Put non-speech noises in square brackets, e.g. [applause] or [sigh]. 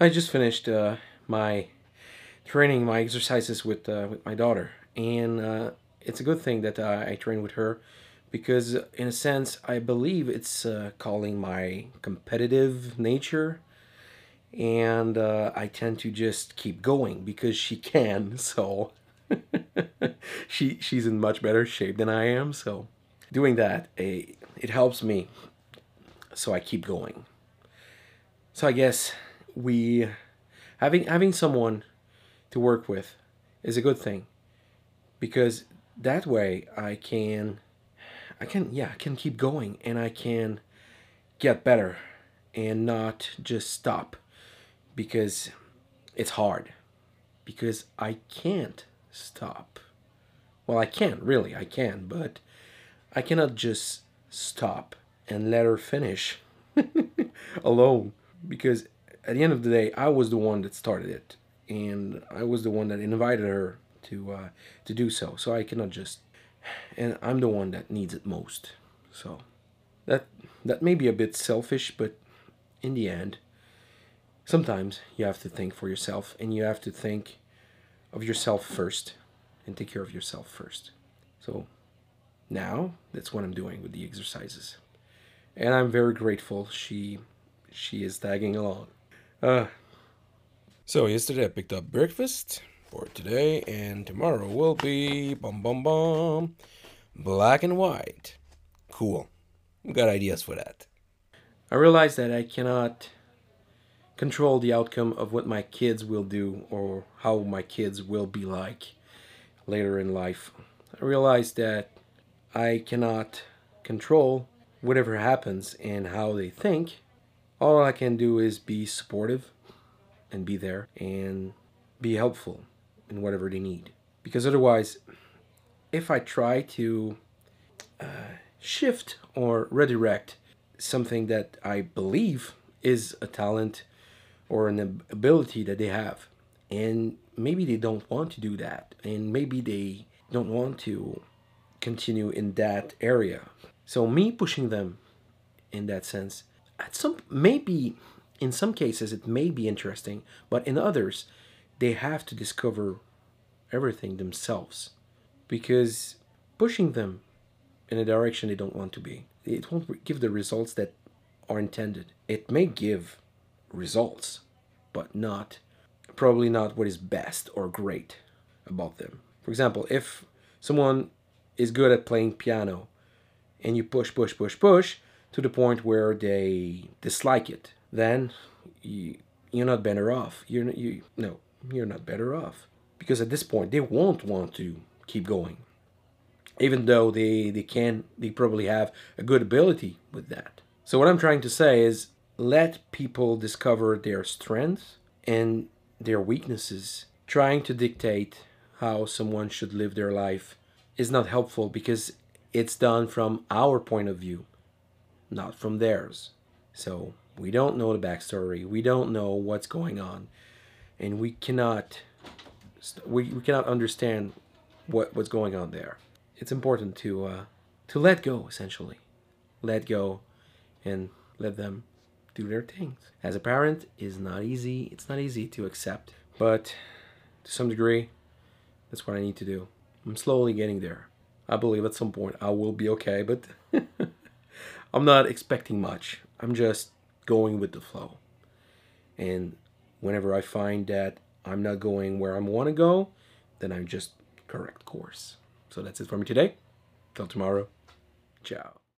I just finished uh, my training, my exercises with uh, with my daughter, and uh, it's a good thing that uh, I train with her because, in a sense, I believe it's uh, calling my competitive nature, and uh, I tend to just keep going because she can. [laughs] So [laughs] she she's in much better shape than I am. So doing that, eh, it helps me. So I keep going. So I guess we having having someone to work with is a good thing. Because that way I can I can yeah, I can keep going and I can get better and not just stop. Because it's hard. Because I can't stop. Well, I can really, I can, but I cannot just stop and let her finish [laughs] alone. Because at the end of the day, I was the one that started it, and I was the one that invited her to uh, to do so. So I cannot just, and I'm the one that needs it most. So that that may be a bit selfish, but in the end, sometimes you have to think for yourself, and you have to think of yourself first, and take care of yourself first. So now that's what I'm doing with the exercises, and I'm very grateful she she is tagging along. Uh, so yesterday I picked up breakfast for today, and tomorrow will be bum bum bum black and white. Cool. Got ideas for that. I realize that I cannot control the outcome of what my kids will do or how my kids will be like later in life. I realize that I cannot control whatever happens and how they think all I can do is be supportive and be there and be helpful in whatever they need. Because otherwise, if I try to uh, shift or redirect something that I believe is a talent or an ability that they have, and maybe they don't want to do that, and maybe they don't want to continue in that area. So, me pushing them in that sense at some maybe in some cases it may be interesting, but in others they have to discover everything themselves because pushing them in a direction they don't want to be it won't give the results that are intended. It may give results but not probably not what is best or great about them. For example if someone is good at playing piano and you push push push push to the point where they dislike it, then you, you're not better off. You're you no, you're not better off because at this point they won't want to keep going, even though they they can they probably have a good ability with that. So what I'm trying to say is let people discover their strengths and their weaknesses. Trying to dictate how someone should live their life is not helpful because it's done from our point of view not from theirs. So we don't know the backstory. We don't know what's going on, and we cannot we, we cannot understand what what's going on there. It's important to uh, to let go essentially, let go, and let them do their things. As a parent, is not easy. It's not easy to accept, but to some degree, that's what I need to do. I'm slowly getting there. I believe at some point I will be okay, but [laughs] I'm not expecting much. I'm just going with the flow. And whenever I find that I'm not going where I want to go, then I'm just correct course. So that's it for me today. Till tomorrow. Ciao.